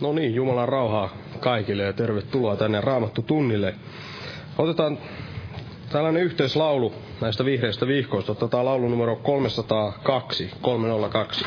No niin, Jumalan rauhaa kaikille ja tervetuloa tänne Raamattu tunnille. Otetaan tällainen yhteislaulu näistä vihreistä vihkoista. Otetaan laulu numero 302, 302.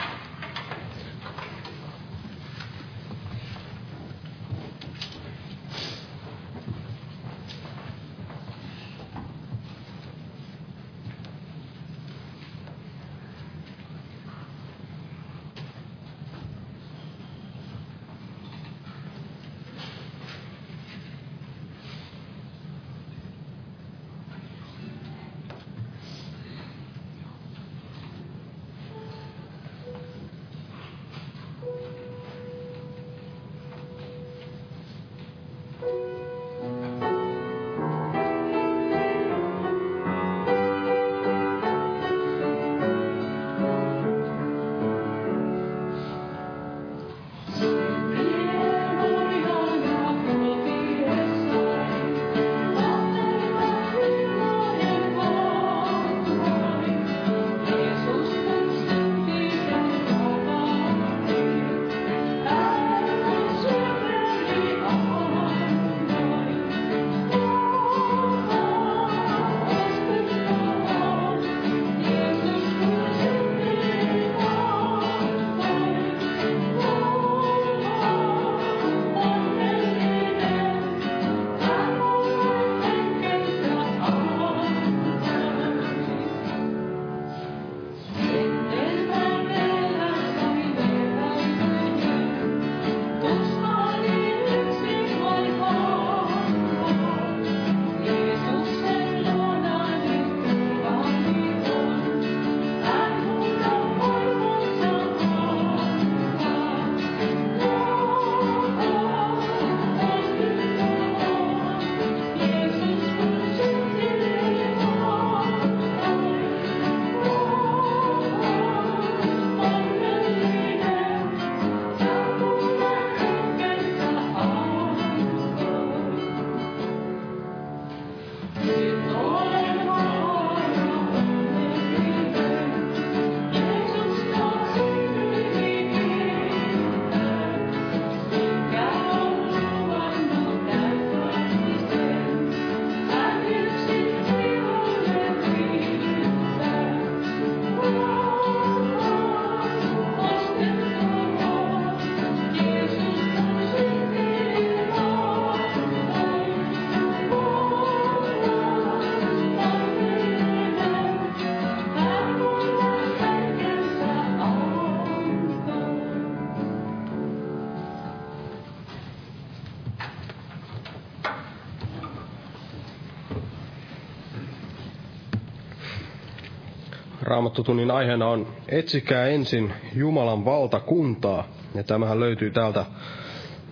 Raamattotunnin aiheena on Etsikää ensin Jumalan valtakuntaa. Ja tämähän löytyy täältä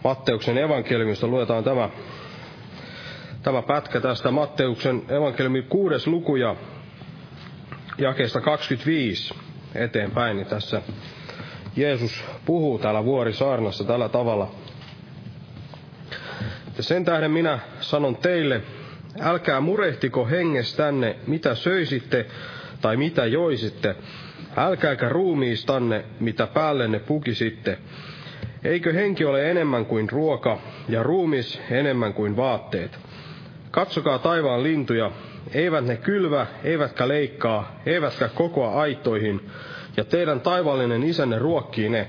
Matteuksen evankeliumista. Luetaan tämä, tämä pätkä tästä Matteuksen evankeliumin kuudes luku ja jakeesta 25 eteenpäin. Niin tässä Jeesus puhuu täällä vuorisaarnassa tällä tavalla. Ja sen tähden minä sanon teille, älkää murehtiko hengestänne, mitä söisitte, tai mitä joisitte, älkääkä ruumiistanne, mitä päällenne pukisitte. Eikö henki ole enemmän kuin ruoka ja ruumis enemmän kuin vaatteet? Katsokaa taivaan lintuja, eivät ne kylvä, eivätkä leikkaa, eivätkä kokoa aittoihin, ja teidän taivallinen isänne ruokkii ne.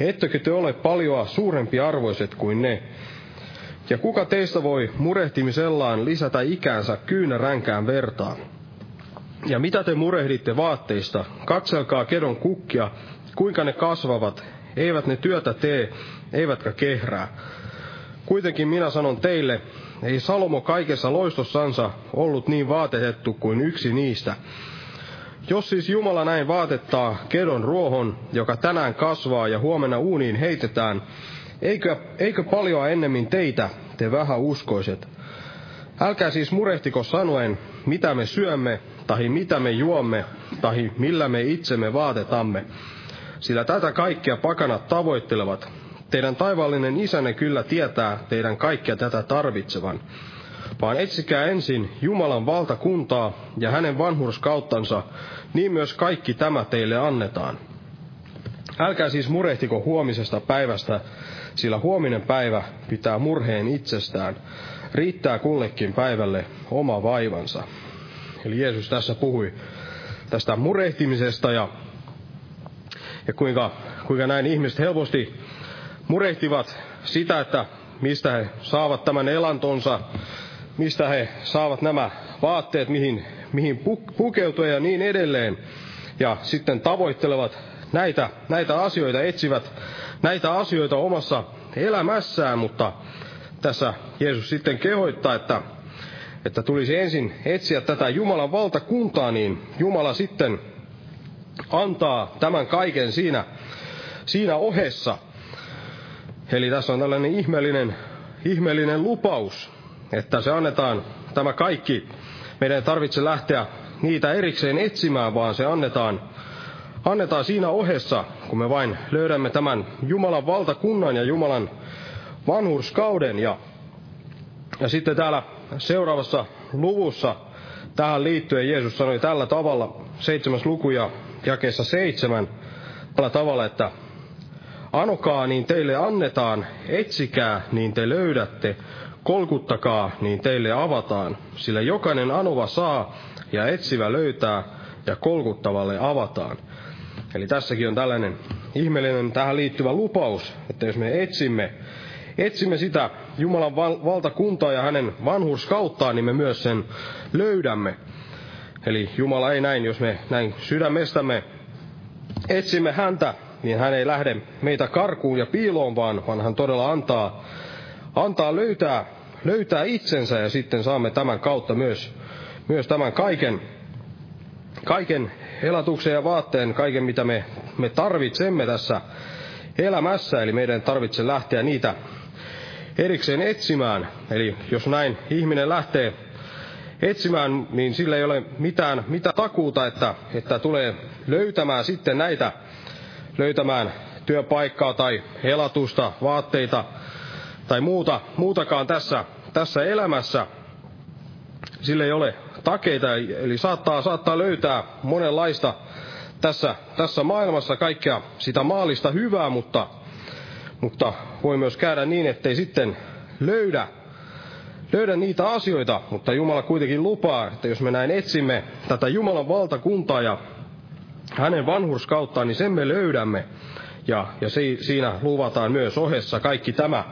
Ettekö te ole paljoa suurempi arvoiset kuin ne? Ja kuka teistä voi murehtimisellaan lisätä ikäänsä kyynäränkään vertaan? Ja mitä te murehditte vaatteista? Katselkaa kedon kukkia, kuinka ne kasvavat. Eivät ne työtä tee, eivätkä kehrää. Kuitenkin minä sanon teille, ei Salomo kaikessa loistossansa ollut niin vaatetettu kuin yksi niistä. Jos siis Jumala näin vaatettaa kedon ruohon, joka tänään kasvaa ja huomenna uuniin heitetään, eikö, eikö paljon ennemmin teitä, te vähän uskoiset? Älkää siis murehtiko sanoen, mitä me syömme, tahi mitä me juomme, tahi millä me itsemme vaatetamme. Sillä tätä kaikkia pakanat tavoittelevat. Teidän taivaallinen isänne kyllä tietää teidän kaikkia tätä tarvitsevan. Vaan etsikää ensin Jumalan valtakuntaa ja hänen vanhurskauttansa, niin myös kaikki tämä teille annetaan. Älkää siis murehtiko huomisesta päivästä, sillä huominen päivä pitää murheen itsestään. Riittää kullekin päivälle oma vaivansa. Eli Jeesus tässä puhui tästä murehtimisesta ja, ja kuinka, kuinka näin ihmiset helposti murehtivat sitä, että mistä he saavat tämän elantonsa, mistä he saavat nämä vaatteet, mihin, mihin pukeutua ja niin edelleen. Ja sitten tavoittelevat näitä, näitä asioita, etsivät näitä asioita omassa elämässään, mutta tässä Jeesus sitten kehoittaa, että, että tulisi ensin etsiä tätä Jumalan valtakuntaa, niin Jumala sitten antaa tämän kaiken siinä, siinä ohessa. Eli tässä on tällainen ihmeellinen, ihmeellinen lupaus, että se annetaan tämä kaikki. Meidän ei tarvitse lähteä niitä erikseen etsimään, vaan se annetaan, annetaan siinä ohessa, kun me vain löydämme tämän Jumalan valtakunnan ja Jumalan vanhurskauden. Ja, ja sitten täällä seuraavassa luvussa tähän liittyen Jeesus sanoi tällä tavalla, seitsemäs luku ja jakeessa seitsemän, tällä tavalla, että Anokaa, niin teille annetaan, etsikää, niin te löydätte, kolkuttakaa, niin teille avataan, sillä jokainen anova saa, ja etsivä löytää, ja kolkuttavalle avataan. Eli tässäkin on tällainen ihmeellinen tähän liittyvä lupaus, että jos me etsimme, etsimme sitä Jumalan val- valtakuntaa ja hänen vanhurskauttaan, niin me myös sen löydämme. Eli Jumala ei näin, jos me näin sydämestämme etsimme häntä, niin hän ei lähde meitä karkuun ja piiloon, vaan, vaan hän todella antaa, antaa löytää, löytää itsensä ja sitten saamme tämän kautta myös, myös tämän kaiken, kaiken elatuksen ja vaatteen, kaiken mitä me, me tarvitsemme tässä elämässä, eli meidän tarvitse lähteä niitä erikseen etsimään. Eli jos näin ihminen lähtee etsimään, niin sillä ei ole mitään, mitään takuuta, että, että tulee löytämään sitten näitä löytämään työpaikkaa tai elatusta, vaatteita tai muuta, muutakaan tässä, tässä elämässä. Sille ei ole takeita, eli saattaa, saattaa löytää monenlaista tässä, tässä maailmassa kaikkea sitä maallista hyvää, mutta, mutta voi myös käydä niin, ettei sitten löydä, löydä niitä asioita, mutta Jumala kuitenkin lupaa, että jos me näin etsimme tätä Jumalan valtakuntaa ja hänen vanhurskauttaan, niin sen me löydämme. Ja, ja si, siinä luvataan myös ohessa kaikki tämä,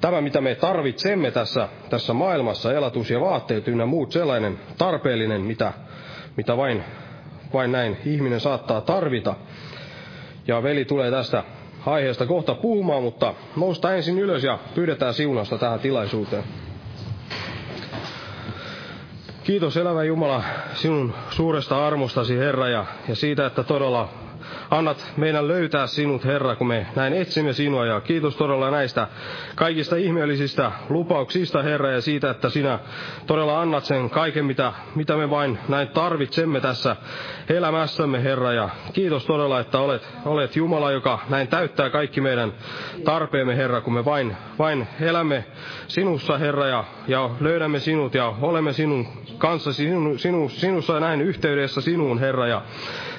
tämä, mitä me tarvitsemme tässä, tässä maailmassa, elatus ja vaatteet ynnä muut sellainen tarpeellinen, mitä, mitä vain, vain näin ihminen saattaa tarvita. Ja veli tulee tästä aiheesta kohta puhumaan, mutta nousta ensin ylös ja pyydetään siunasta tähän tilaisuuteen. Kiitos elävä Jumala sinun suuresta armostasi Herra ja, ja siitä, että todella annat meidän löytää sinut, Herra, kun me näin etsimme sinua. Ja kiitos todella näistä kaikista ihmeellisistä lupauksista, Herra, ja siitä, että sinä todella annat sen kaiken, mitä, mitä me vain näin tarvitsemme tässä elämässämme, Herra. Ja kiitos todella, että olet, olet Jumala, joka näin täyttää kaikki meidän tarpeemme, Herra, kun me vain, vain elämme sinussa, Herra, ja, ja löydämme sinut ja olemme sinun kanssasi, sinu, sinu, sinussa näin yhteydessä sinuun, Herra. Ja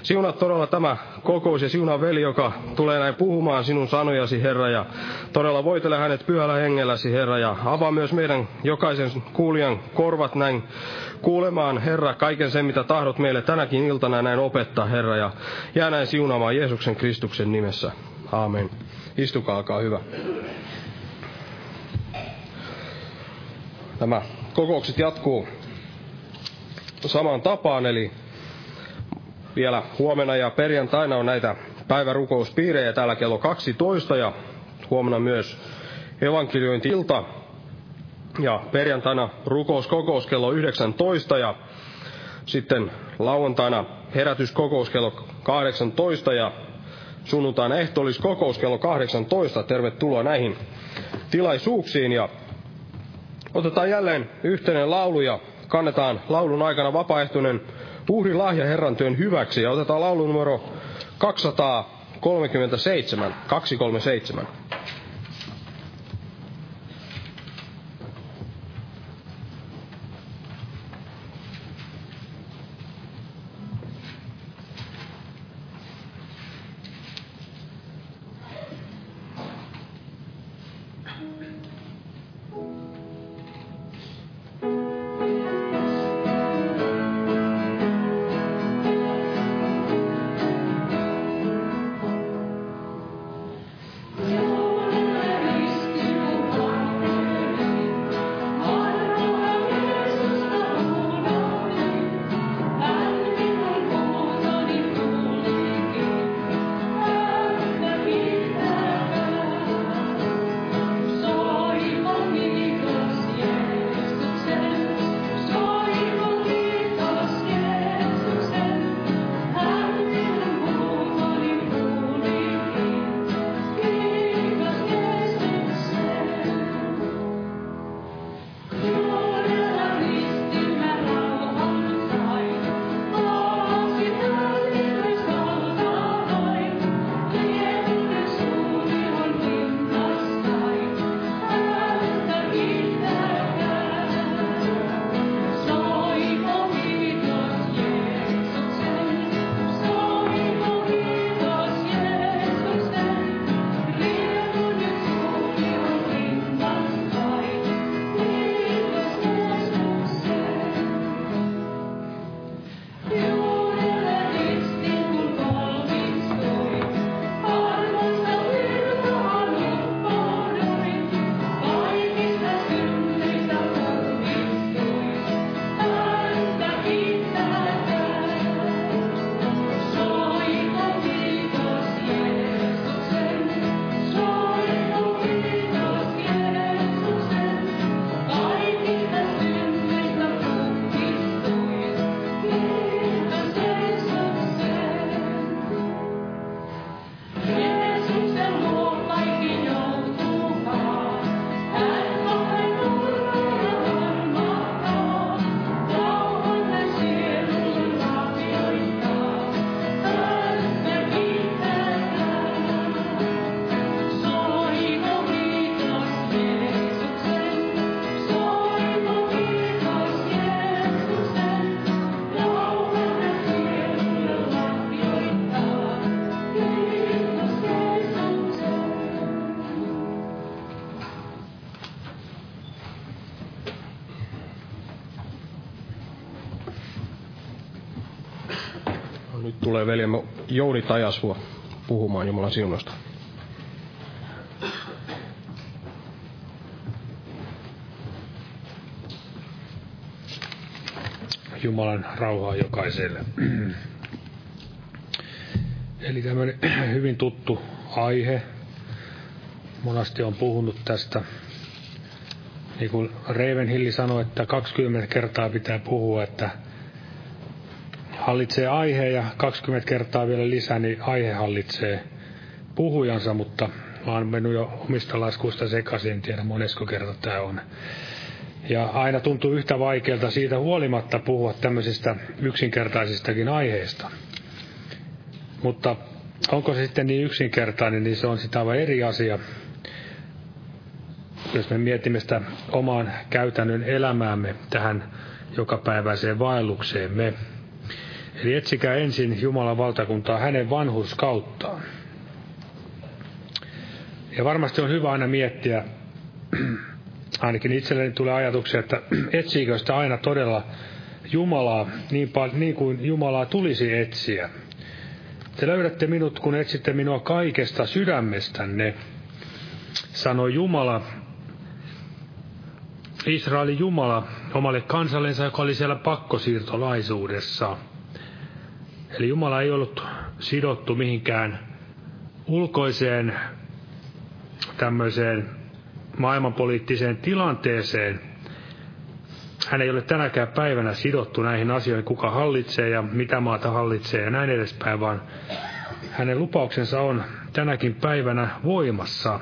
siunaa todella tämä kokous ja siunaa veli, joka tulee näin puhumaan sinun sanojasi, Herra, ja todella voitele hänet pyhällä hengelläsi, Herra, ja avaa myös meidän jokaisen kuulijan korvat näin kuulemaan, Herra, kaiken sen, mitä tahdot meille tänäkin iltana näin opettaa, Herra, ja jää näin siunaamaan Jeesuksen Kristuksen nimessä. Aamen. Istukaa, alkaa hyvä. Tämä kokoukset jatkuu samaan tapaan, eli vielä huomenna ja perjantaina on näitä päivärukouspiirejä täällä kello 12 ja huomenna myös evankeliointi-ilta ja perjantaina rukouskokous kello 19 ja sitten lauantaina herätyskokous kello 18 ja sunnuntaina ehtoolliskokous kello 18. Tervetuloa näihin tilaisuuksiin ja otetaan jälleen yhteinen laulu ja kannetaan laulun aikana vapaaehtoinen uhri lahja Herran työn hyväksi ja otetaan laulu numero 237, 237. tulee veljemme Jouni Tajasvua puhumaan Jumalan siunosta. Jumalan rauhaa jokaiselle. Eli tämmöinen hyvin tuttu aihe. Monasti on puhunut tästä. Niin kuin Ravenhilli sanoi, että 20 kertaa pitää puhua, että hallitsee aihe ja 20 kertaa vielä lisää, niin aihe hallitsee puhujansa, mutta mä oon mennyt jo omista laskuista sekaisin, en tiedä monesko kerta tämä on. Ja aina tuntuu yhtä vaikealta siitä huolimatta puhua tämmöisistä yksinkertaisistakin aiheista. Mutta onko se sitten niin yksinkertainen, niin se on sitä aivan eri asia. Jos me mietimme sitä omaan käytännön elämäämme tähän jokapäiväiseen vaellukseemme. Eli etsikää ensin Jumalan valtakuntaa hänen vanhurskauttaan. Ja varmasti on hyvä aina miettiä, ainakin itselleni tulee ajatuksia, että etsiikö sitä aina todella Jumalaa niin, paljon, niin kuin Jumalaa tulisi etsiä. Te löydätte minut, kun etsitte minua kaikesta sydämestänne, sanoi Jumala, Israelin Jumala omalle kansallensa, joka oli siellä pakkosiirtolaisuudessa. Eli Jumala ei ollut sidottu mihinkään ulkoiseen tämmöiseen maailmanpoliittiseen tilanteeseen. Hän ei ole tänäkään päivänä sidottu näihin asioihin, kuka hallitsee ja mitä maata hallitsee ja näin edespäin, vaan hänen lupauksensa on tänäkin päivänä voimassa.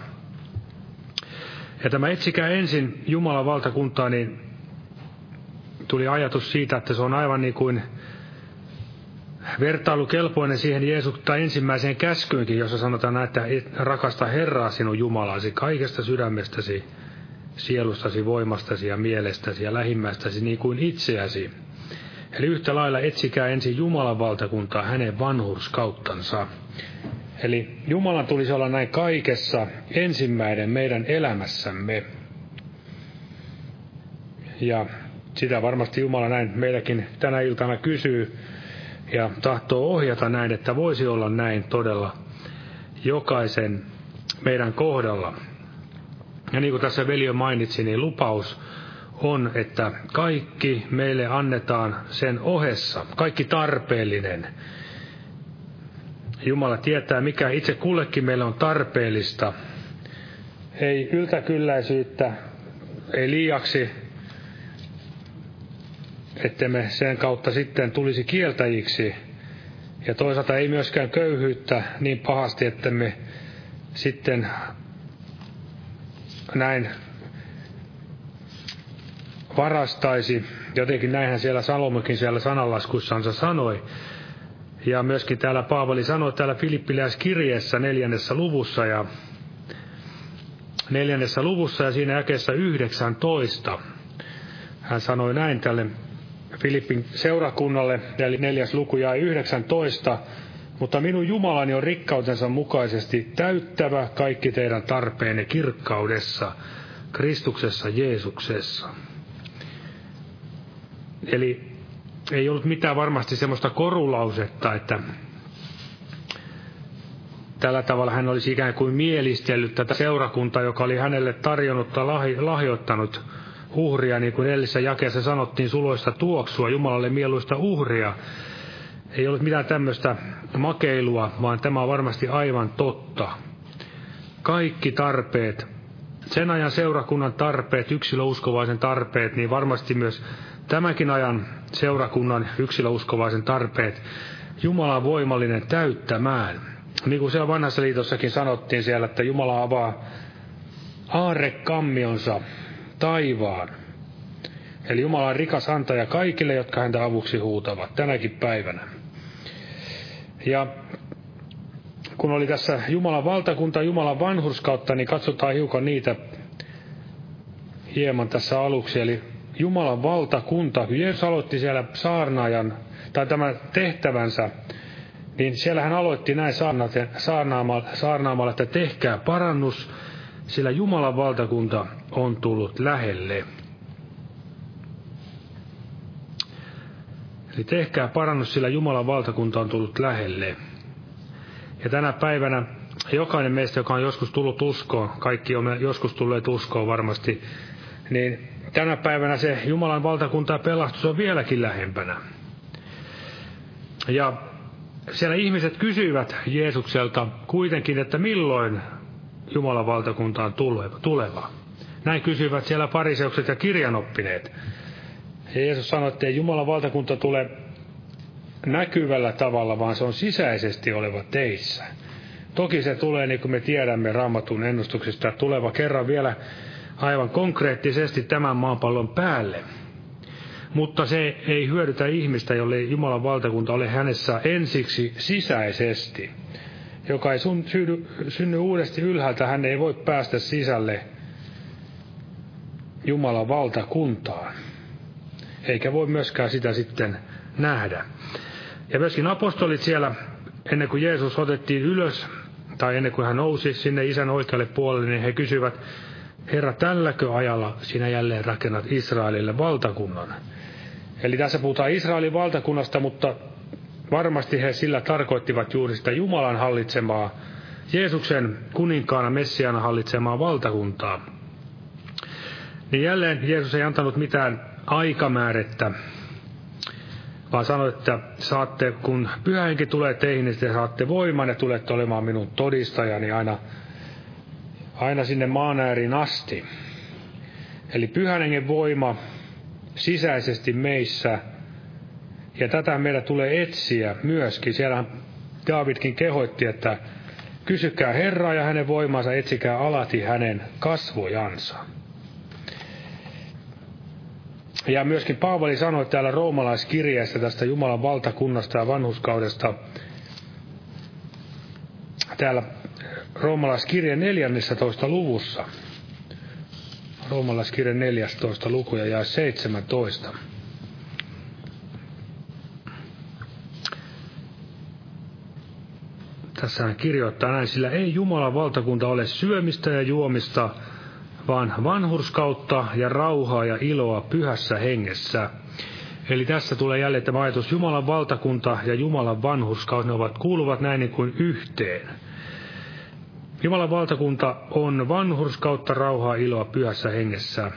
Ja tämä etsikää ensin Jumalan valtakuntaa, niin tuli ajatus siitä, että se on aivan niin kuin vertailukelpoinen siihen Jeesuksen ensimmäiseen käskyynkin, jossa sanotaan, että rakasta Herraa sinun Jumalasi kaikesta sydämestäsi, sielustasi, voimastasi ja mielestäsi ja lähimmäistäsi niin kuin itseäsi. Eli yhtä lailla etsikää ensin Jumalan valtakuntaa hänen vanhurskauttansa. Eli Jumalan tulisi olla näin kaikessa ensimmäinen meidän elämässämme. Ja sitä varmasti Jumala näin meilläkin tänä iltana kysyy, ja tahtoo ohjata näin, että voisi olla näin todella jokaisen meidän kohdalla. Ja niin kuin tässä veli mainitsi, niin lupaus on, että kaikki meille annetaan sen ohessa, kaikki tarpeellinen. Jumala tietää, mikä itse kullekin meille on tarpeellista. Ei yltäkylläisyyttä, ei liiaksi ettemme sen kautta sitten tulisi kieltäjiksi. Ja toisaalta ei myöskään köyhyyttä niin pahasti, että me sitten näin varastaisi. Jotenkin näinhän siellä Salomokin siellä sananlaskussansa sanoi. Ja myöskin täällä Paavali sanoi täällä Filippiläiskirjeessä neljännessä luvussa ja neljännessä luvussa ja siinä jakeessa 19. Hän sanoi näin tälle Filippin seurakunnalle, eli neljäs luku ja 19, mutta minun Jumalani on rikkautensa mukaisesti täyttävä kaikki teidän tarpeenne kirkkaudessa, Kristuksessa Jeesuksessa. Eli ei ollut mitään varmasti semmoista korulausetta, että tällä tavalla hän olisi ikään kuin mielistellyt tätä seurakuntaa, joka oli hänelle tarjonnut tai lahjoittanut uhria, niin kuin edellisessä jakeessa sanottiin, suloista tuoksua, Jumalalle mieluista uhria. Ei ollut mitään tämmöistä makeilua, vaan tämä on varmasti aivan totta. Kaikki tarpeet, sen ajan seurakunnan tarpeet, yksilöuskovaisen tarpeet, niin varmasti myös tämänkin ajan seurakunnan yksilöuskovaisen tarpeet, Jumala on voimallinen täyttämään. Niin kuin siellä vanhassa liitossakin sanottiin siellä, että Jumala avaa aarrekammionsa taivaan. Eli Jumala on rikas antaja kaikille, jotka häntä avuksi huutavat tänäkin päivänä. Ja kun oli tässä Jumalan valtakunta, Jumalan vanhurskautta, niin katsotaan hiukan niitä hieman tässä aluksi. Eli Jumalan valtakunta, kun Jeesus aloitti siellä saarnaajan, tai tämän tehtävänsä, niin siellä hän aloitti näin saarnaamalla, saarnaamalla, että tehkää parannus, sillä Jumalan valtakunta on tullut lähelle. Eli tehkää parannus, sillä Jumalan valtakunta on tullut lähelle. Ja tänä päivänä jokainen meistä, joka on joskus tullut uskoon, kaikki on joskus tulleet uskoon varmasti, niin tänä päivänä se Jumalan valtakunta ja pelastus on vieläkin lähempänä. Ja siellä ihmiset kysyivät Jeesukselta kuitenkin, että milloin Jumalan valtakunta on tuleva. Näin kysyivät siellä fariseukset ja kirjanoppineet. Ja Jeesus sanoi, että ei Jumalan valtakunta tule näkyvällä tavalla, vaan se on sisäisesti oleva teissä. Toki se tulee, niin kuin me tiedämme Raamatun ennustuksista, tuleva kerran vielä aivan konkreettisesti tämän maapallon päälle. Mutta se ei hyödytä ihmistä, jolle Jumalan valtakunta ole hänessä ensiksi sisäisesti. Joka ei synny, synny uudesti ylhäältä, hän ei voi päästä sisälle Jumalan valtakuntaan. Eikä voi myöskään sitä sitten nähdä. Ja myöskin apostolit siellä, ennen kuin Jeesus otettiin ylös, tai ennen kuin hän nousi sinne isän oikealle puolelle, niin he kysyivät, Herra, tälläkö ajalla sinä jälleen rakennat Israelille valtakunnan? Eli tässä puhutaan Israelin valtakunnasta, mutta varmasti he sillä tarkoittivat juuri sitä Jumalan hallitsemaa, Jeesuksen kuninkaana Messiana hallitsemaa valtakuntaa. Niin jälleen Jeesus ei antanut mitään aikamäärettä, vaan sanoi, että saatte, kun pyhähenki tulee teihin, niin te saatte voiman ja tulette olemaan minun todistajani aina, aina sinne maan ääriin asti. Eli pyhän voima sisäisesti meissä, ja tätä meidän tulee etsiä myöskin. Siellä Davidkin kehoitti, että kysykää Herraa ja hänen voimansa, etsikää alati hänen kasvojansa. Ja myöskin Paavali sanoi täällä roomalaiskirjeessä tästä Jumalan valtakunnasta ja vanhuskaudesta, täällä roomalaiskirje 14. luvussa, roomalaiskirje 14. luku ja jää 17. Tässä hän kirjoittaa näin, sillä ei Jumalan valtakunta ole syömistä ja juomista, vaan vanhurskautta ja rauhaa ja iloa pyhässä hengessä. Eli tässä tulee jälleen tämä ajatus, Jumalan valtakunta ja Jumalan vanhurskaus, ne ovat, kuuluvat näin niin kuin yhteen. Jumalan valtakunta on vanhurskautta, rauhaa, iloa pyhässä hengessä.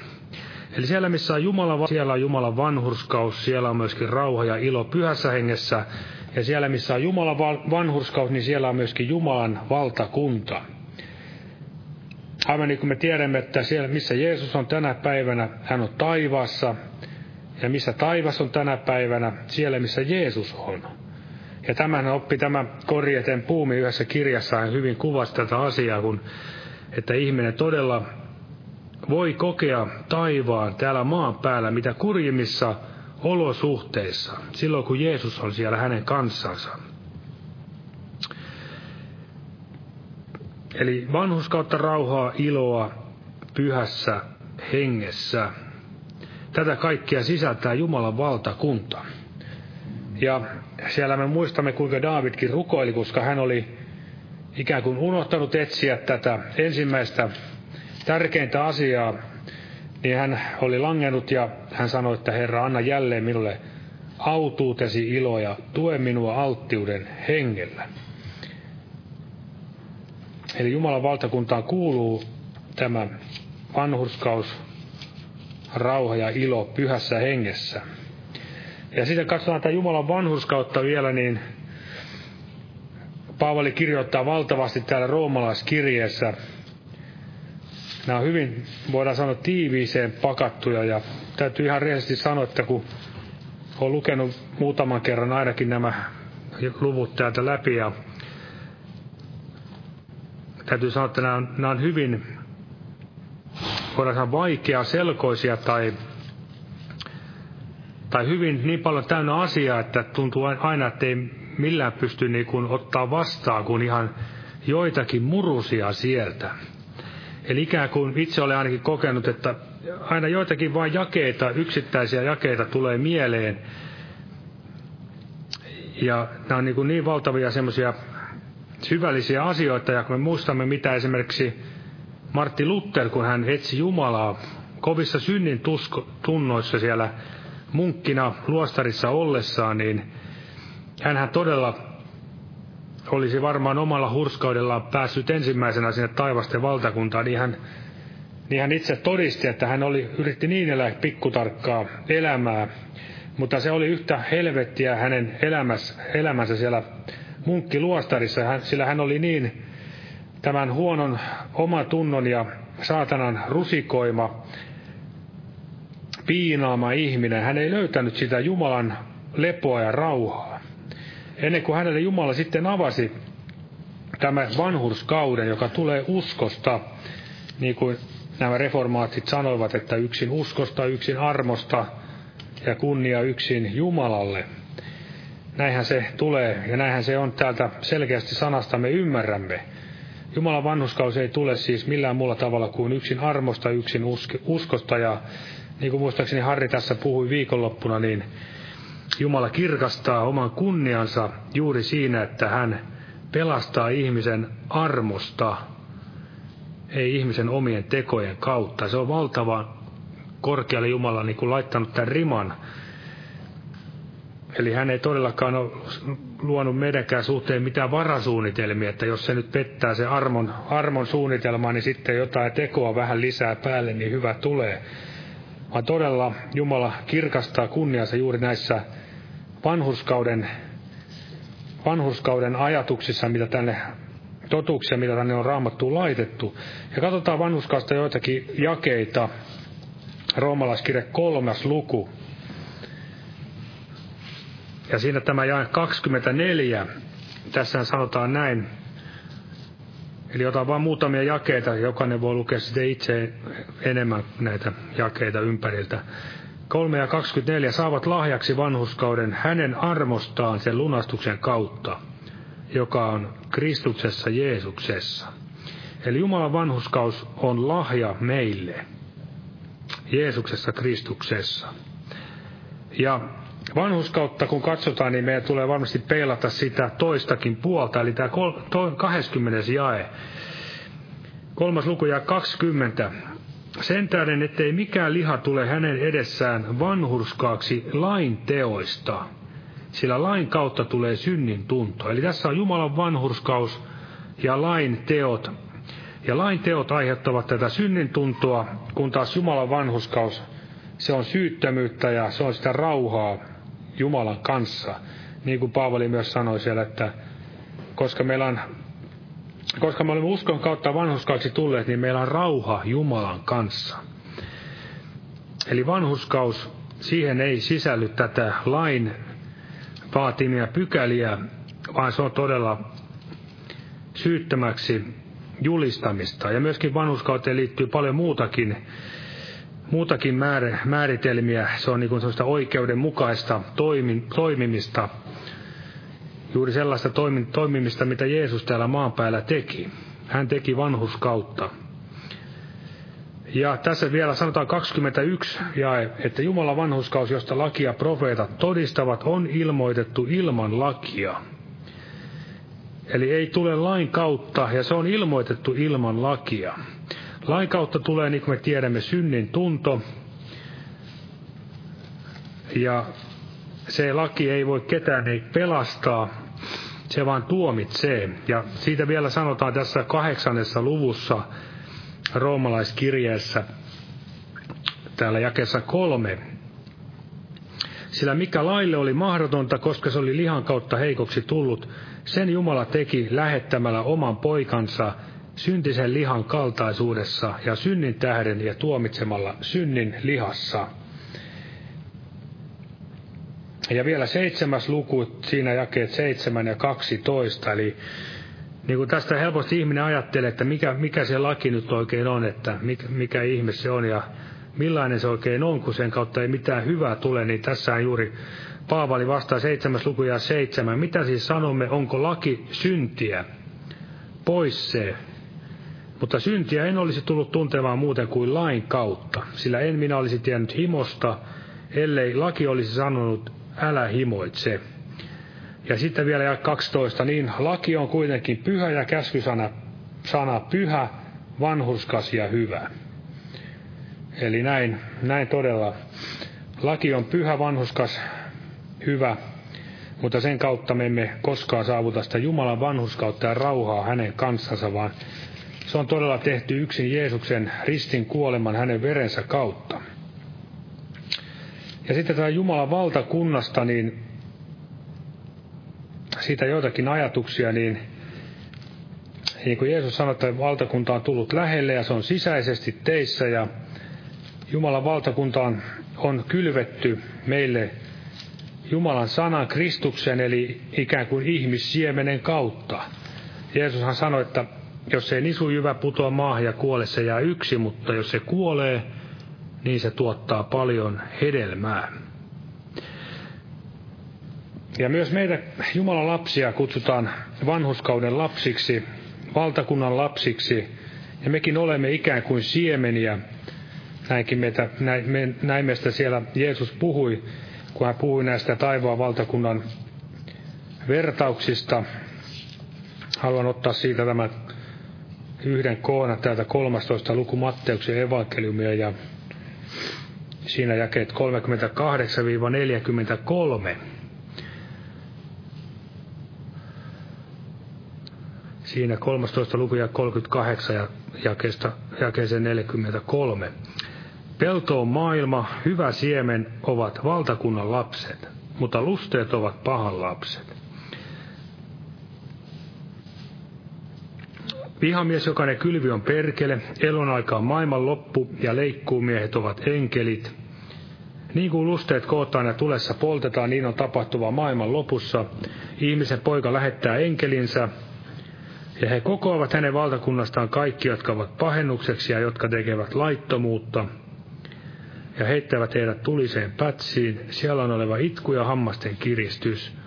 Eli siellä, missä on Jumala, siellä on Jumalan vanhurskaus, siellä on myöskin rauha ja ilo pyhässä hengessä. Ja siellä, missä on Jumalan vanhurskaus, niin siellä on myöskin Jumalan valtakunta. Aivan niin kuin me tiedämme, että siellä missä Jeesus on tänä päivänä, hän on taivaassa. Ja missä taivas on tänä päivänä, siellä missä Jeesus on. Ja tämän oppi tämä Korjeten Puumi yhdessä kirjassaan hyvin kuvasi tätä asiaa, kun, että ihminen todella voi kokea taivaan täällä maan päällä, mitä kurjimmissa olosuhteissa, silloin kun Jeesus on siellä hänen kanssansa. Eli vanhuskautta, rauhaa, iloa pyhässä hengessä. Tätä kaikkia sisältää Jumalan valtakunta. Ja siellä me muistamme, kuinka Daavidkin rukoili, koska hän oli ikään kuin unohtanut etsiä tätä ensimmäistä tärkeintä asiaa, niin hän oli langennut ja hän sanoi, että Herra, anna jälleen minulle autuutesi ilo ja tue minua alttiuden hengellä. Eli Jumalan valtakuntaan kuuluu tämä vanhurskaus, rauha ja ilo pyhässä hengessä. Ja sitten katsotaan tätä Jumalan vanhurskautta vielä, niin Paavali kirjoittaa valtavasti täällä roomalaiskirjeessä. Nämä on hyvin, voidaan sanoa, tiiviiseen pakattuja ja täytyy ihan rehellisesti sanoa, että kun olen lukenut muutaman kerran ainakin nämä luvut täältä läpi ja täytyy sanoa, että nämä on, nämä on hyvin, voidaan sanoa, vaikea selkoisia tai, tai hyvin niin paljon täynnä asiaa, että tuntuu aina, että ei millään pysty niin kuin ottaa vastaan kuin ihan joitakin murusia sieltä. Eli ikään kuin itse olen ainakin kokenut, että aina joitakin vain jakeita, yksittäisiä jakeita tulee mieleen. Ja nämä on niin, kuin niin valtavia semmoisia syvällisiä asioita, ja kun me muistamme, mitä esimerkiksi Martti Luther, kun hän etsi Jumalaa kovissa synnin tusko, tunnoissa siellä munkkina luostarissa ollessaan, niin hän todella olisi varmaan omalla hurskaudellaan päässyt ensimmäisenä sinne taivasten valtakuntaan, niin hän, niin hän itse todisti, että hän oli, yritti niin elää pikkutarkkaa elämää, mutta se oli yhtä helvettiä hänen elämässä, elämänsä siellä munkkiluostarissa, sillä hän oli niin tämän huonon omatunnon ja saatanan rusikoima, piinaama ihminen. Hän ei löytänyt sitä Jumalan lepoa ja rauhaa. Ennen kuin hänelle Jumala sitten avasi tämä vanhurskauden, joka tulee uskosta, niin kuin nämä reformaatsit sanoivat, että yksin uskosta, yksin armosta ja kunnia yksin Jumalalle. Näinhän se tulee ja näinhän se on täältä selkeästi sanasta me ymmärrämme. Jumalan vanhuskaus ei tule siis millään muulla tavalla kuin yksin armosta, yksin uskosta ja niin kuin muistaakseni Harri tässä puhui viikonloppuna, niin Jumala kirkastaa oman kunniansa juuri siinä, että hän pelastaa ihmisen armosta, ei ihmisen omien tekojen kautta. Se on valtava korkealle Jumala niin kuin laittanut tämän riman. Eli hän ei todellakaan ole luonut meidänkään suhteen mitään varasuunnitelmia, että jos se nyt pettää se armon, armon suunnitelma, niin sitten jotain tekoa vähän lisää päälle, niin hyvä tulee vaan todella Jumala kirkastaa kunniansa juuri näissä vanhurskauden, vanhurskauden ajatuksissa, mitä tänne totuuksia, mitä tänne on raamattuun laitettu. Ja katsotaan vanhuskausta joitakin jakeita. Roomalaiskirje kolmas luku. Ja siinä tämä jae 24. Tässä sanotaan näin. Eli otan vain muutamia jakeita, jokainen voi lukea sitten itse enemmän näitä jakeita ympäriltä. 3 ja 24 saavat lahjaksi vanhuskauden hänen armostaan sen lunastuksen kautta, joka on Kristuksessa Jeesuksessa. Eli Jumalan vanhuskaus on lahja meille, Jeesuksessa Kristuksessa. Ja vanhuskautta kun katsotaan, niin meidän tulee varmasti peilata sitä toistakin puolta, eli tämä 20. jae. Kolmas luku ja 20. Sen tähden, ettei mikään liha tule hänen edessään vanhurskaaksi lain teoista, sillä lain kautta tulee synnin tunto. Eli tässä on Jumalan vanhurskaus ja lain teot. Ja lain teot aiheuttavat tätä synnin tuntoa, kun taas Jumalan vanhurskaus, se on syyttömyyttä ja se on sitä rauhaa, Jumalan kanssa. Niin kuin Paavali myös sanoi siellä, että koska meillä on koska me olemme uskon kautta vanhuskauksi tulleet, niin meillä on rauha Jumalan kanssa. Eli vanhuskaus, siihen ei sisälly tätä lain vaatimia pykäliä, vaan se on todella syyttömäksi julistamista. Ja myöskin vanhuskauteen liittyy paljon muutakin muutakin määr, määritelmiä. Se on niin kuin sellaista oikeudenmukaista toimin, toimimista, juuri sellaista toimin, toimimista, mitä Jeesus täällä maan päällä teki. Hän teki vanhuskautta. Ja tässä vielä sanotaan 21 jae, että Jumalan vanhuskaus, josta lakia profeetat todistavat, on ilmoitettu ilman lakia. Eli ei tule lain kautta, ja se on ilmoitettu ilman lakia. Lain kautta tulee, niin kuin me tiedämme, synnin tunto. Ja se laki ei voi ketään ei pelastaa, se vaan tuomitsee. Ja siitä vielä sanotaan tässä kahdeksannessa luvussa roomalaiskirjeessä, täällä jakessa kolme. Sillä mikä laille oli mahdotonta, koska se oli lihan kautta heikoksi tullut, sen Jumala teki lähettämällä oman poikansa syntisen lihan kaltaisuudessa ja synnin tähden ja tuomitsemalla synnin lihassa. Ja vielä seitsemäs luku, siinä jakeet 7 ja 12, eli niin kuin tästä helposti ihminen ajattelee, että mikä, mikä se laki nyt oikein on, että mikä, mikä ihme se on ja millainen se oikein on, kun sen kautta ei mitään hyvää tule, niin tässä juuri Paavali vastaa seitsemäs luku ja seitsemän. Mitä siis sanomme, onko laki syntiä? Pois se. Mutta syntiä en olisi tullut tuntemaan muuten kuin lain kautta, sillä en minä olisi tiennyt himosta, ellei laki olisi sanonut, älä himoitse. Ja sitten vielä ja 12, niin laki on kuitenkin pyhä ja käskysana sana pyhä, vanhurskas ja hyvä. Eli näin, näin todella Laki on pyhä, vanhuskas, hyvä, mutta sen kautta me emme koskaan saavuta sitä Jumalan vanhuskautta ja rauhaa hänen kanssansa, vaan se on todella tehty yksin Jeesuksen ristin kuoleman hänen verensä kautta. Ja sitten tämä Jumalan valtakunnasta, niin siitä joitakin ajatuksia, niin niin kuin Jeesus sanoi, että valtakunta on tullut lähelle ja se on sisäisesti teissä ja Jumalan valtakunta on, on kylvetty meille Jumalan sanan Kristuksen, eli ikään kuin ihmissiemenen kautta. Jeesushan sanoi, että jos ei jyvä putoa maahan ja kuole, se jää yksi, mutta jos se kuolee, niin se tuottaa paljon hedelmää. Ja myös meitä Jumalan lapsia kutsutaan vanhuskauden lapsiksi, valtakunnan lapsiksi, ja mekin olemme ikään kuin siemeniä. Näinkin meitä, näin, näin meistä siellä Jeesus puhui, kun hän puhui näistä taivaan valtakunnan vertauksista. Haluan ottaa siitä tämän yhden koona täältä 13. luku Matteuksen evankeliumia ja siinä jakeet 38-43. Siinä 13. luku ja 38 ja jakeesta, jakeeseen 43. Pelto on maailma, hyvä siemen ovat valtakunnan lapset, mutta lusteet ovat pahan lapset. Vihamies, jokainen kylvi on perkele, elon aika on maailman loppu ja leikkuumiehet ovat enkelit. Niin kuin lusteet kootaan ja tulessa poltetaan, niin on tapahtuva maailman lopussa. Ihmisen poika lähettää enkelinsä, ja he kokoavat hänen valtakunnastaan kaikki, jotka ovat pahennukseksi ja jotka tekevät laittomuutta, ja heittävät heidät tuliseen pätsiin. Siellä on oleva itku ja hammasten kiristys.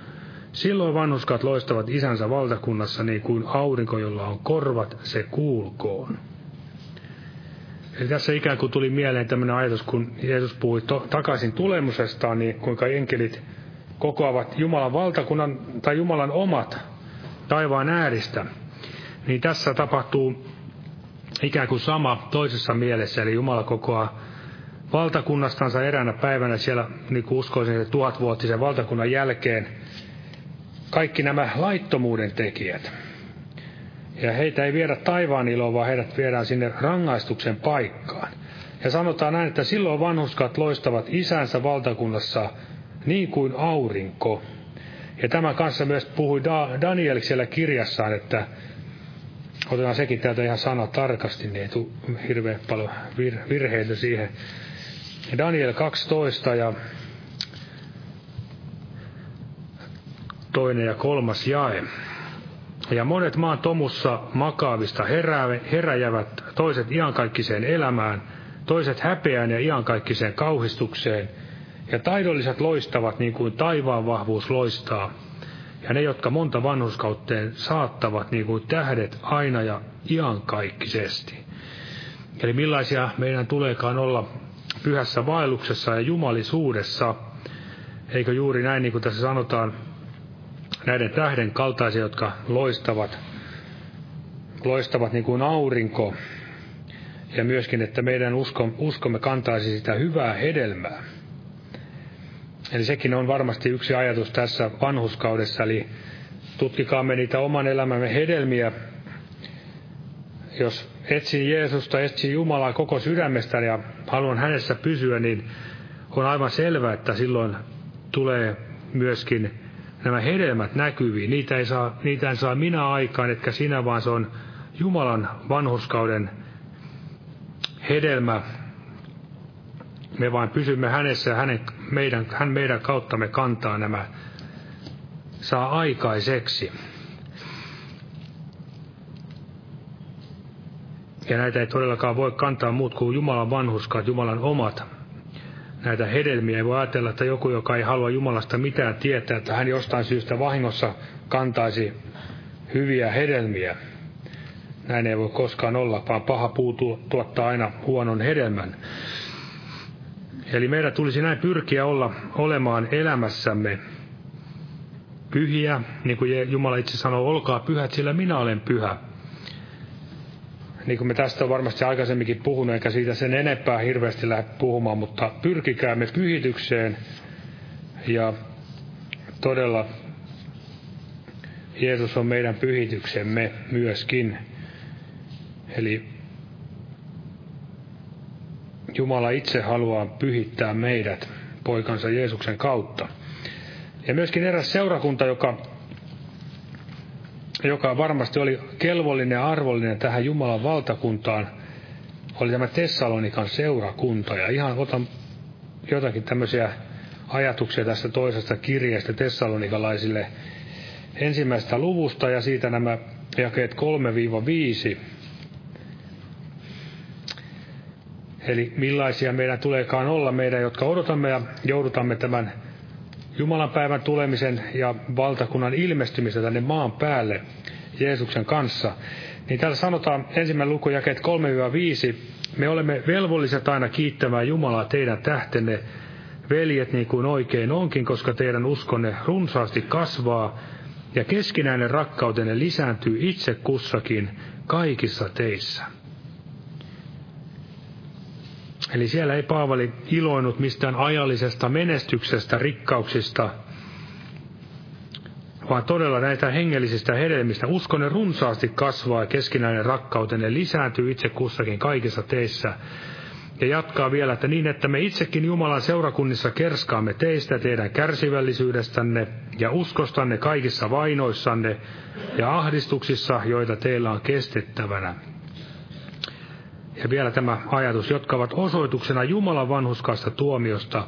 Silloin vanhuskat loistavat isänsä valtakunnassa niin kuin aurinko, jolla on korvat, se kuulkoon. Eli tässä ikään kuin tuli mieleen tämmöinen ajatus, kun Jeesus puhui to- takaisin tulemusestaan, niin kuinka enkelit kokoavat Jumalan valtakunnan tai Jumalan omat taivaan ääristä. Niin tässä tapahtuu ikään kuin sama toisessa mielessä, eli Jumala kokoaa valtakunnastansa eräänä päivänä siellä, niin kuin uskoisin, tuhatvuotisen valtakunnan jälkeen, kaikki nämä laittomuuden tekijät. Ja heitä ei viedä taivaan iloon, vaan heidät viedään sinne rangaistuksen paikkaan. Ja sanotaan näin, että silloin vanhuskat loistavat isänsä valtakunnassa niin kuin aurinko. Ja tämä kanssa myös puhui Daniel siellä kirjassaan, että otetaan sekin täältä ihan sana tarkasti, niin ei tule hirveän paljon virheitä siihen. Daniel 12 ja toinen ja kolmas jae. Ja monet maan tomussa makaavista heräjävät, toiset iankaikkiseen elämään, toiset häpeään ja iankaikkiseen kauhistukseen, ja taidolliset loistavat niin kuin taivaan vahvuus loistaa, ja ne, jotka monta vanhuskautteen saattavat niin kuin tähdet aina ja iankaikkisesti. Eli millaisia meidän tuleekaan olla pyhässä vaelluksessa ja jumalisuudessa, eikö juuri näin, niin kuin tässä sanotaan, näiden tähden kaltaisia, jotka loistavat, loistavat niin kuin aurinko, ja myöskin, että meidän usko, uskomme kantaisi sitä hyvää hedelmää. Eli sekin on varmasti yksi ajatus tässä vanhuskaudessa, eli tutkikaamme niitä oman elämämme hedelmiä. Jos etsin Jeesusta, etsin Jumalaa koko sydämestä ja haluan hänessä pysyä, niin on aivan selvää, että silloin tulee myöskin nämä hedelmät näkyviin. Niitä, ei saa, niitä en saa minä aikaan, etkä sinä, vaan se on Jumalan vanhuskauden hedelmä. Me vain pysymme hänessä ja hänen, meidän, hän meidän kauttamme kantaa nämä, saa aikaiseksi. Ja näitä ei todellakaan voi kantaa muut kuin Jumalan vanhuskaat, Jumalan omat näitä hedelmiä. Ei voi ajatella, että joku, joka ei halua Jumalasta mitään tietää, että hän jostain syystä vahingossa kantaisi hyviä hedelmiä. Näin ei voi koskaan olla, vaan paha puu tuottaa aina huonon hedelmän. Eli meidän tulisi näin pyrkiä olla olemaan elämässämme pyhiä, niin kuin Jumala itse sanoo, olkaa pyhät, sillä minä olen pyhä. Niin kuin me tästä on varmasti aikaisemminkin puhunut, eikä siitä sen enempää hirveästi lähde puhumaan, mutta pyrkikäämme pyhitykseen ja todella Jeesus on meidän pyhityksemme myöskin. Eli Jumala itse haluaa pyhittää meidät poikansa Jeesuksen kautta. Ja myöskin eräs seurakunta, joka, joka varmasti oli kelvollinen ja arvollinen tähän Jumalan valtakuntaan, oli tämä Tessalonikan seurakunta. Ja ihan otan jotakin tämmöisiä ajatuksia tästä toisesta kirjeestä tessalonikalaisille ensimmäistä luvusta ja siitä nämä jakeet 3-5. Eli millaisia meidän tuleekaan olla, meidän, jotka odotamme ja joudutamme tämän Jumalan päivän tulemisen ja valtakunnan ilmestymistä tänne maan päälle Jeesuksen kanssa. Niin täällä sanotaan ensimmäinen luku jakeet 3-5. Me olemme velvolliset aina kiittämään Jumalaa teidän tähtenne, veljet niin kuin oikein onkin, koska teidän uskonne runsaasti kasvaa ja keskinäinen rakkautenne lisääntyy itse kussakin kaikissa teissä. Eli siellä ei Paavali iloinut mistään ajallisesta menestyksestä, rikkauksista, vaan todella näitä hengellisistä hedelmistä. Uskonne runsaasti kasvaa ja keskinäinen rakkautenne lisääntyy itse kussakin kaikissa teissä. Ja jatkaa vielä, että niin, että me itsekin Jumalan seurakunnissa kerskaamme teistä, teidän kärsivällisyydestänne ja uskostanne kaikissa vainoissanne ja ahdistuksissa, joita teillä on kestettävänä. Ja vielä tämä ajatus, jotka ovat osoituksena Jumalan vanhuskaasta tuomiosta,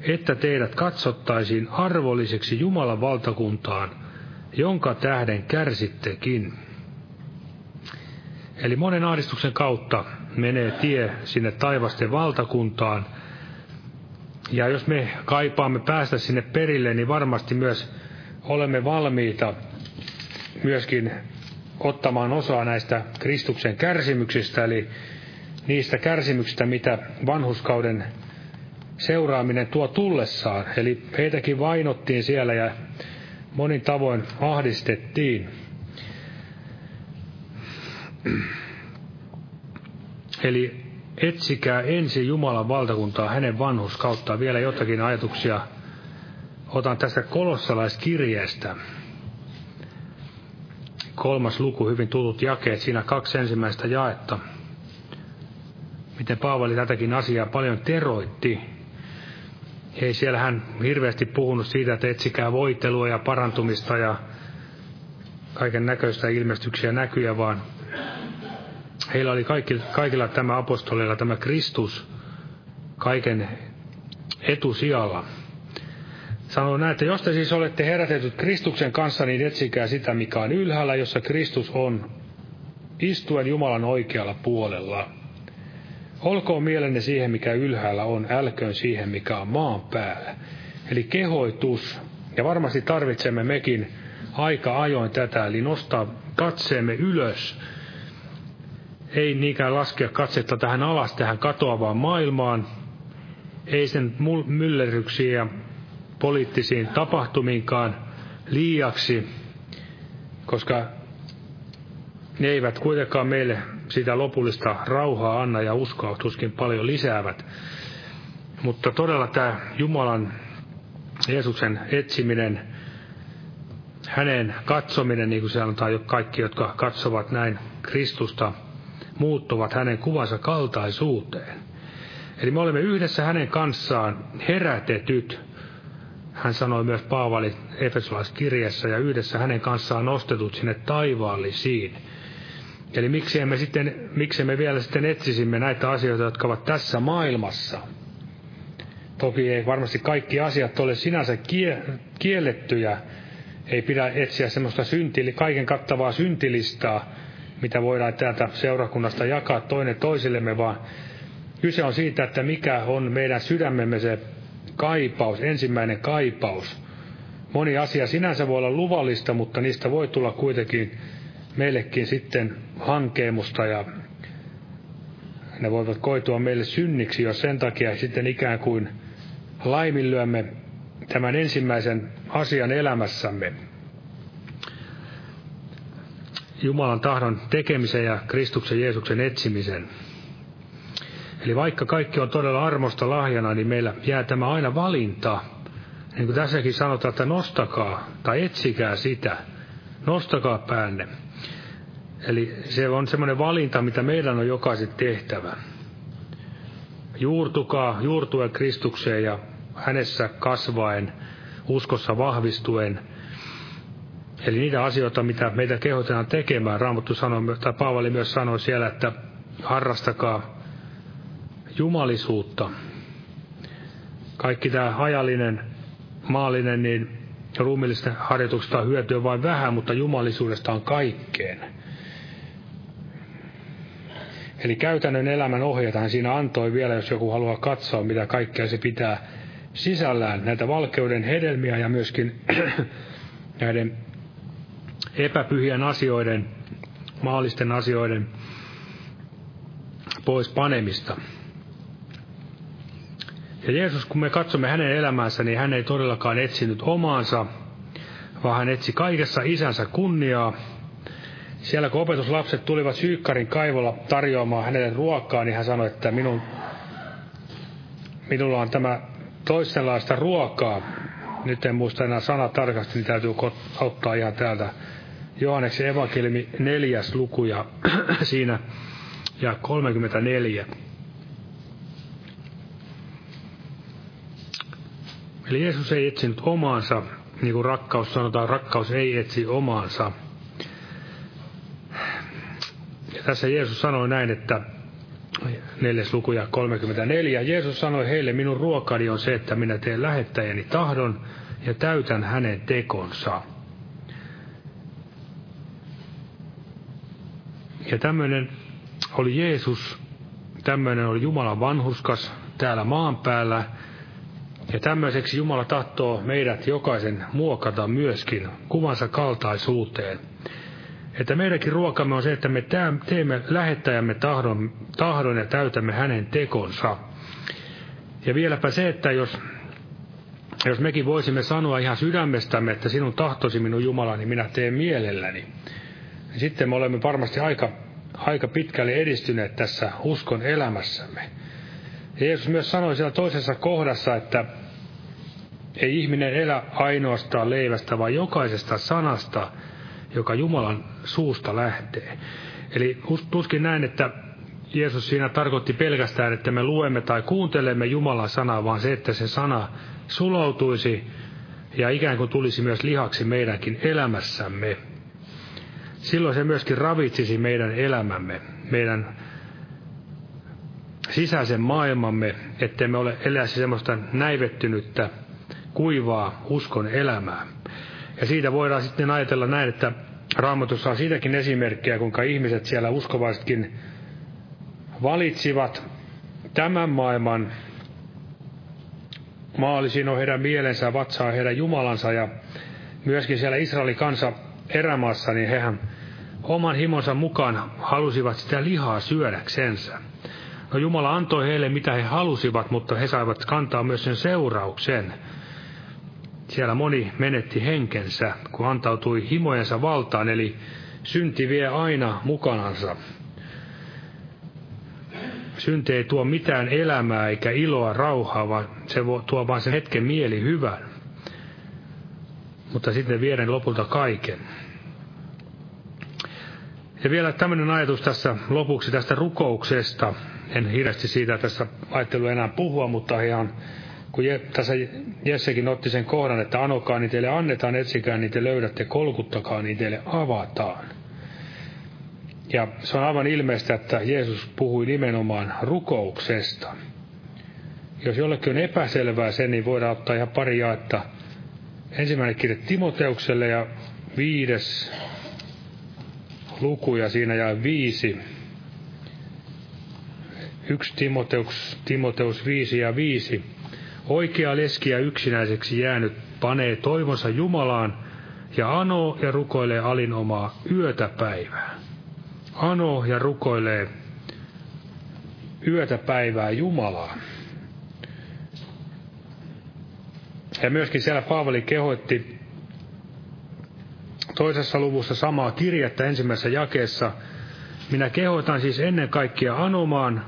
että teidät katsottaisiin arvolliseksi Jumalan valtakuntaan, jonka tähden kärsittekin. Eli monen ahdistuksen kautta menee tie sinne taivasten valtakuntaan. Ja jos me kaipaamme päästä sinne perille, niin varmasti myös olemme valmiita myöskin ottamaan osaa näistä Kristuksen kärsimyksistä, eli niistä kärsimyksistä, mitä vanhuskauden seuraaminen tuo tullessaan. Eli heitäkin vainottiin siellä ja monin tavoin ahdistettiin. Eli etsikää ensin Jumalan valtakuntaa hänen vanhuskauttaan. Vielä jotakin ajatuksia otan tästä kolossalaiskirjeestä. Kolmas luku, hyvin tutut jakeet, siinä kaksi ensimmäistä jaetta. Miten Paavali tätäkin asiaa paljon teroitti. Ei siellä hän hirveästi puhunut siitä, että etsikää voitelua ja parantumista ja kaiken näköistä ilmestyksiä näkyjä, vaan heillä oli kaikilla, kaikilla tämä apostolilla tämä Kristus kaiken etusijalla. Sanoo näin, että jos te siis olette herätetyt Kristuksen kanssa, niin etsikää sitä, mikä on ylhäällä, jossa Kristus on, istuen Jumalan oikealla puolella. Olkoon mielenne siihen, mikä ylhäällä on, älköön siihen, mikä on maan päällä. Eli kehoitus, ja varmasti tarvitsemme mekin aika ajoin tätä, eli nostaa katseemme ylös. Ei niinkään laskea katsetta tähän alas, tähän katoavaan maailmaan, ei sen myllerryksiin ja poliittisiin tapahtumiinkaan liiaksi, koska ne eivät kuitenkaan meille sitä lopullista rauhaa anna ja uskoa tuskin paljon lisäävät. Mutta todella tämä Jumalan Jeesuksen etsiminen, hänen katsominen, niin kuin sanotaan jo kaikki, jotka katsovat näin Kristusta, muuttuvat hänen kuvansa kaltaisuuteen. Eli me olemme yhdessä hänen kanssaan herätetyt. Hän sanoi myös Paavali Efesolaiskirjassa ja yhdessä hänen kanssaan nostetut sinne taivaallisiin. Eli miksi emme, sitten, miksi me vielä sitten etsisimme näitä asioita, jotka ovat tässä maailmassa. Toki ei varmasti kaikki asiat ole sinänsä kie, kiellettyjä. Ei pidä etsiä semmoista syntili, kaiken kattavaa syntilistaa, mitä voidaan täältä seurakunnasta jakaa toinen toisillemme, vaan kyse on siitä, että mikä on meidän sydämemme se kaipaus, ensimmäinen kaipaus. Moni asia sinänsä voi olla luvallista, mutta niistä voi tulla kuitenkin meillekin sitten hankeemusta ja ne voivat koitua meille synniksi, jos sen takia sitten ikään kuin laiminlyömme tämän ensimmäisen asian elämässämme. Jumalan tahdon tekemisen ja Kristuksen Jeesuksen etsimisen. Eli vaikka kaikki on todella armosta lahjana, niin meillä jää tämä aina valinta. Niin kuin tässäkin sanotaan, että nostakaa tai etsikää sitä. Nostakaa päänne. Eli se on semmoinen valinta, mitä meidän on jokaisen tehtävä. Juurtukaa, juurtuen Kristukseen ja hänessä kasvaen, uskossa vahvistuen. Eli niitä asioita, mitä meitä kehotetaan tekemään. Raamattu sanoi, tai Paavali myös sanoi siellä, että harrastakaa jumalisuutta. Kaikki tämä ajallinen, maallinen, niin ruumillisten harjoituksesta on hyötyä vain vähän, mutta jumalisuudesta on kaikkeen. Eli käytännön elämän ohjeita hän siinä antoi vielä, jos joku haluaa katsoa, mitä kaikkea se pitää sisällään. Näitä valkeuden hedelmiä ja myöskin näiden epäpyhien asioiden, maallisten asioiden pois panemista. Ja Jeesus, kun me katsomme hänen elämäänsä, niin hän ei todellakaan etsinyt omaansa, vaan hän etsi kaikessa isänsä kunniaa. Siellä kun opetuslapset tulivat Syykkarin kaivolla tarjoamaan hänelle ruokaa, niin hän sanoi, että minun, minulla on tämä toisenlaista ruokaa. Nyt en muista enää sana tarkasti, niin täytyy ottaa ihan täältä Johanneksen evankeliumi neljäs luku ja siinä ja 34. Eli Jeesus ei etsinyt omaansa, niin kuin rakkaus sanotaan, rakkaus ei etsi omaansa. Ja tässä Jeesus sanoi näin, että neljäs luku ja 34. Jeesus sanoi heille, minun ruokani on se, että minä teen lähettäjäni tahdon ja täytän hänen tekonsa. Ja tämmöinen oli Jeesus, tämmöinen oli Jumalan vanhuskas täällä maan päällä, ja tämmöiseksi Jumala tahtoo meidät jokaisen muokata myöskin kuvansa kaltaisuuteen. Että meidänkin ruokamme on se, että me teemme lähettäjämme tahdon, tahdon ja täytämme hänen tekonsa. Ja vieläpä se, että jos, jos mekin voisimme sanoa ihan sydämestämme, että sinun tahtosi minun Jumalani, minä teen mielelläni, niin sitten me olemme varmasti aika, aika pitkälle edistyneet tässä uskon elämässämme. Ja Jeesus myös sanoi siellä toisessa kohdassa, että ei ihminen elä ainoastaan leivästä, vaan jokaisesta sanasta, joka Jumalan suusta lähtee. Eli tuskin näin, että Jeesus siinä tarkoitti pelkästään, että me luemme tai kuuntelemme Jumalan sanaa, vaan se, että se sana suloutuisi ja ikään kuin tulisi myös lihaksi meidänkin elämässämme. Silloin se myöskin ravitsisi meidän elämämme, meidän sisäisen maailmamme, ettei me ole eläisi semmoista näivettynyttä, kuivaa uskon elämää. Ja siitä voidaan sitten ajatella näin, että Raamatussa on siitäkin esimerkkejä, kuinka ihmiset siellä uskovaisetkin valitsivat tämän maailman maalisiin on heidän mielensä, vatsaa heidän Jumalansa ja myöskin siellä Israelin kansa erämaassa, niin hehän oman himonsa mukaan halusivat sitä lihaa syödäksensä. No Jumala antoi heille mitä he halusivat, mutta he saivat kantaa myös sen seurauksen. Siellä moni menetti henkensä, kun antautui himojensa valtaan, eli synti vie aina mukanansa. Synti ei tuo mitään elämää eikä iloa, rauhaa, vaan se tuo vain sen hetken mieli hyvän. Mutta sitten vieden lopulta kaiken. Ja vielä tämmöinen ajatus tässä lopuksi tästä rukouksesta. En hirveästi siitä tässä ajattelu enää puhua, mutta ihan kun Je, tässä Jessekin otti sen kohdan, että anokaa, niin teille annetaan, etsikää, niin te löydätte, kolkuttakaa, niin teille avataan. Ja se on aivan ilmeistä, että Jeesus puhui nimenomaan rukouksesta. Jos jollekin on epäselvää se, niin voidaan ottaa ihan pari jaetta. Ensimmäinen kirja Timoteukselle ja viides luku ja siinä jää viisi. Yksi Timoteus, Timoteus viisi ja viisi. Oikea leski ja yksinäiseksi jäänyt panee toivonsa Jumalaan ja anoo ja rukoilee alinomaa yötä päivää. Anoo ja rukoilee yötä päivää Jumalaa. Ja myöskin siellä Paavali kehoitti toisessa luvussa samaa kirjettä ensimmäisessä jakeessa. Minä kehotan siis ennen kaikkea anomaan,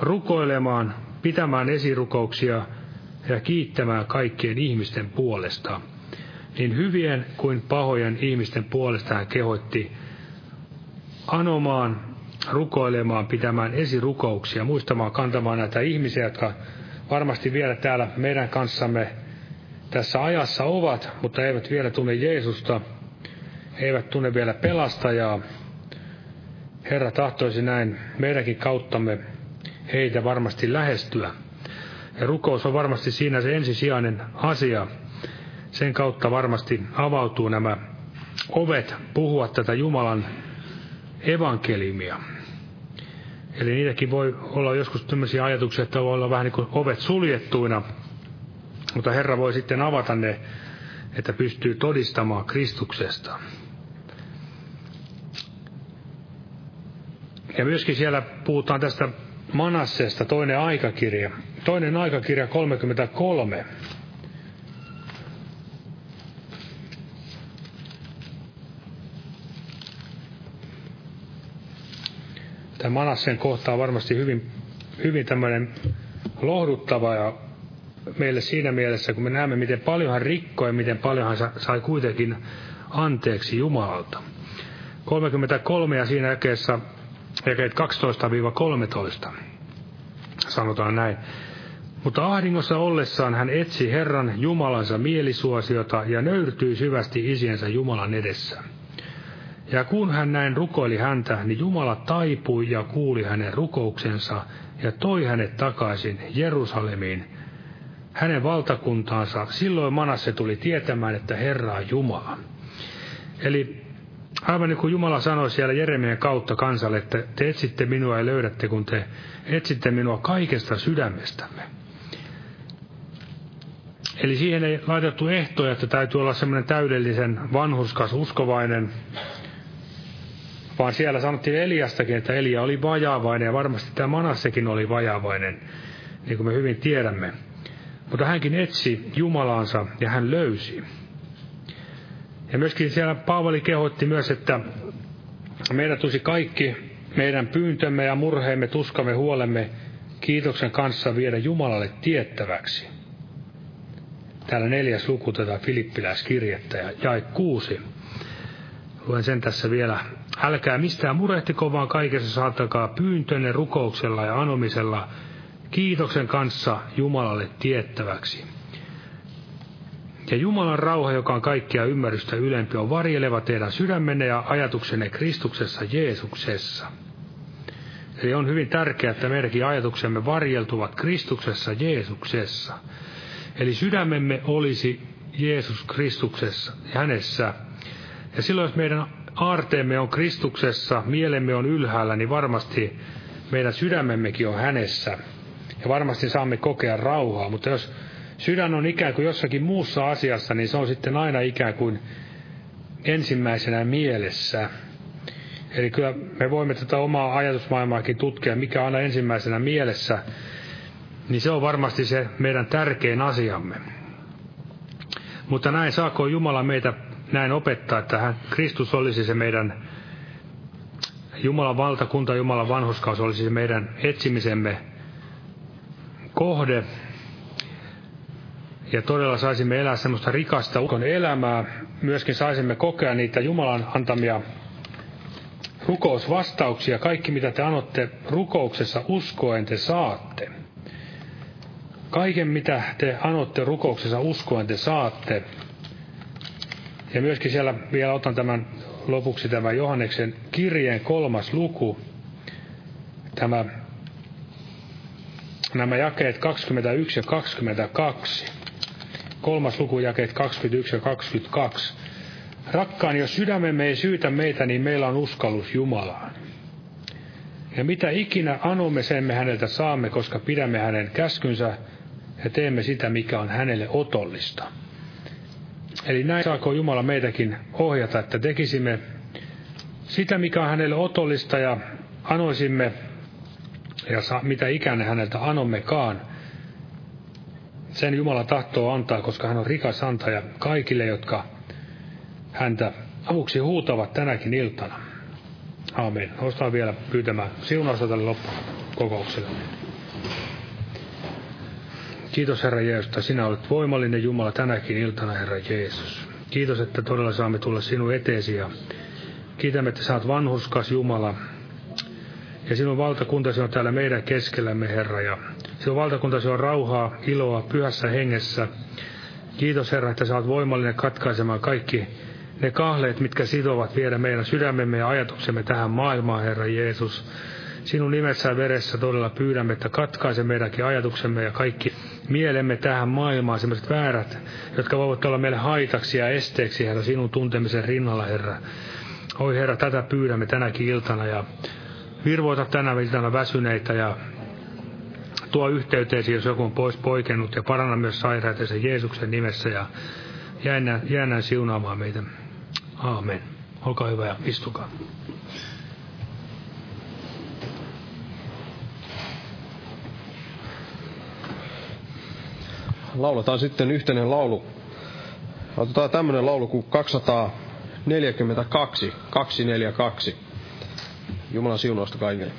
rukoilemaan, pitämään esirukouksia ja kiittämään kaikkien ihmisten puolesta. Niin hyvien kuin pahojen ihmisten puolesta hän kehoitti anomaan, rukoilemaan, pitämään esirukouksia, muistamaan kantamaan näitä ihmisiä, jotka varmasti vielä täällä meidän kanssamme tässä ajassa ovat, mutta eivät vielä tunne Jeesusta, eivät tunne vielä pelastajaa. Herra tahtoisi näin meidänkin kauttamme heitä varmasti lähestyä. Ja rukous on varmasti siinä se ensisijainen asia. Sen kautta varmasti avautuu nämä ovet puhua tätä Jumalan evankeliumia. Eli niitäkin voi olla joskus tämmöisiä ajatuksia, että voi olla vähän niin kuin ovet suljettuina, mutta Herra voi sitten avata ne, että pystyy todistamaan Kristuksesta. Ja myöskin siellä puhutaan tästä Manasseesta, toinen aikakirja. Toinen aikakirja 33. Tämä Manassen kohta on varmasti hyvin, hyvin tämmöinen lohduttava ja meille siinä mielessä, kun me näemme, miten paljon hän rikkoi ja miten paljon hän sai kuitenkin anteeksi Jumalalta. 33 ja siinä jakeessa jakeet 12-13 sanotaan näin. Mutta ahdingossa ollessaan hän etsi Herran Jumalansa mielisuosiota ja nöyrtyi syvästi isiensä Jumalan edessä. Ja kun hän näin rukoili häntä, niin Jumala taipui ja kuuli hänen rukouksensa ja toi hänet takaisin Jerusalemiin, hänen valtakuntaansa. Silloin Manasse tuli tietämään, että Herra on Jumala. Eli aivan niin kuin Jumala sanoi siellä Jeremian kautta kansalle, että te etsitte minua ja löydätte, kun te etsitte minua kaikesta sydämestämme. Eli siihen ei laitettu ehtoja, että täytyy olla semmoinen täydellisen vanhuskas uskovainen, vaan siellä sanottiin Eliastakin, että Elia oli vajaavainen ja varmasti tämä Manassekin oli vajaavainen, niin kuin me hyvin tiedämme. Mutta hänkin etsi Jumalaansa ja hän löysi. Ja myöskin siellä Paavali kehotti myös, että meidän tulisi kaikki meidän pyyntömme ja murheemme, tuskamme, huolemme kiitoksen kanssa viedä Jumalalle tiettäväksi. Täällä neljäs luku tätä Filippiläiskirjettä ja jae kuusi. Luen sen tässä vielä. Älkää mistään murehtiko, vaan kaikessa saattakaa pyyntönne rukouksella ja anomisella kiitoksen kanssa Jumalalle tiettäväksi. Ja Jumalan rauha, joka on kaikkia ymmärrystä ylempi, on varjeleva teidän sydämenne ja ajatuksenne Kristuksessa Jeesuksessa. Eli on hyvin tärkeää, että meidänkin ajatuksemme varjeltuvat Kristuksessa Jeesuksessa. Eli sydämemme olisi Jeesus Kristuksessa hänessä. Ja silloin, jos meidän aarteemme on Kristuksessa, mielemme on ylhäällä, niin varmasti meidän sydämemmekin on hänessä. Ja varmasti saamme kokea rauhaa, mutta jos sydän on ikään kuin jossakin muussa asiassa, niin se on sitten aina ikään kuin ensimmäisenä mielessä. Eli kyllä me voimme tätä omaa ajatusmaailmaakin tutkia, mikä on aina ensimmäisenä mielessä, niin se on varmasti se meidän tärkein asiamme. Mutta näin saako Jumala meitä näin opettaa, että hän, Kristus olisi se meidän Jumalan valtakunta, Jumalan vanhuskaus olisi se meidän etsimisemme kohde. Ja todella saisimme elää semmoista rikasta ukon elämää. Myöskin saisimme kokea niitä Jumalan antamia rukousvastauksia. Kaikki mitä te anotte rukouksessa uskoen te saatte. Kaiken mitä te anotte rukouksessa uskoen te saatte. Ja myöskin siellä vielä otan tämän lopuksi tämän Johanneksen kirjeen kolmas luku. Tämä nämä jakeet 21 ja 22. Kolmas luku jakeet 21 ja 22. Rakkaan, jos sydämemme ei syytä meitä, niin meillä on uskallus Jumalaan. Ja mitä ikinä anomme, sen me häneltä saamme, koska pidämme hänen käskynsä ja teemme sitä, mikä on hänelle otollista. Eli näin saako Jumala meitäkin ohjata, että tekisimme sitä, mikä on hänelle otollista ja anoisimme ja sa, mitä ikäne häneltä anommekaan. Sen Jumala tahtoo antaa, koska hän on rikas antaja kaikille, jotka häntä avuksi huutavat tänäkin iltana. Aamen. Ostaa vielä pyytämään siunausta tälle loppukokoukselle. Kiitos Herra Jeesus, että sinä olet voimallinen Jumala tänäkin iltana, Herra Jeesus. Kiitos, että todella saamme tulla sinun eteesi ja kiitämme, että saat vanhuskas Jumala. Ja sinun valtakuntasi on täällä meidän keskellämme, Herra, ja sinun valtakuntasi on rauhaa, iloa, pyhässä hengessä. Kiitos, Herra, että saat voimallinen katkaisemaan kaikki ne kahleet, mitkä sitovat viedä meidän sydämemme ja ajatuksemme tähän maailmaan, Herra Jeesus. Sinun nimessä ja veressä todella pyydämme, että katkaise meidänkin ajatuksemme ja kaikki mielemme tähän maailmaan, sellaiset väärät, jotka voivat olla meille haitaksi ja esteeksi, Herra, sinun tuntemisen rinnalla, Herra. Oi Herra, tätä pyydämme tänäkin iltana ja virvoita tänä iltana väsyneitä ja tuo yhteyteesi, jos joku on pois poikennut ja paranna myös sairaatensa Jeesuksen nimessä ja jäännään, jäännään siunaamaan meitä. Aamen. Olkaa hyvä ja istukaa. Lauletaan sitten yhteinen laulu. Otetaan tämmöinen laulu kuin 242, 242. Jumalan siunausta kaikille.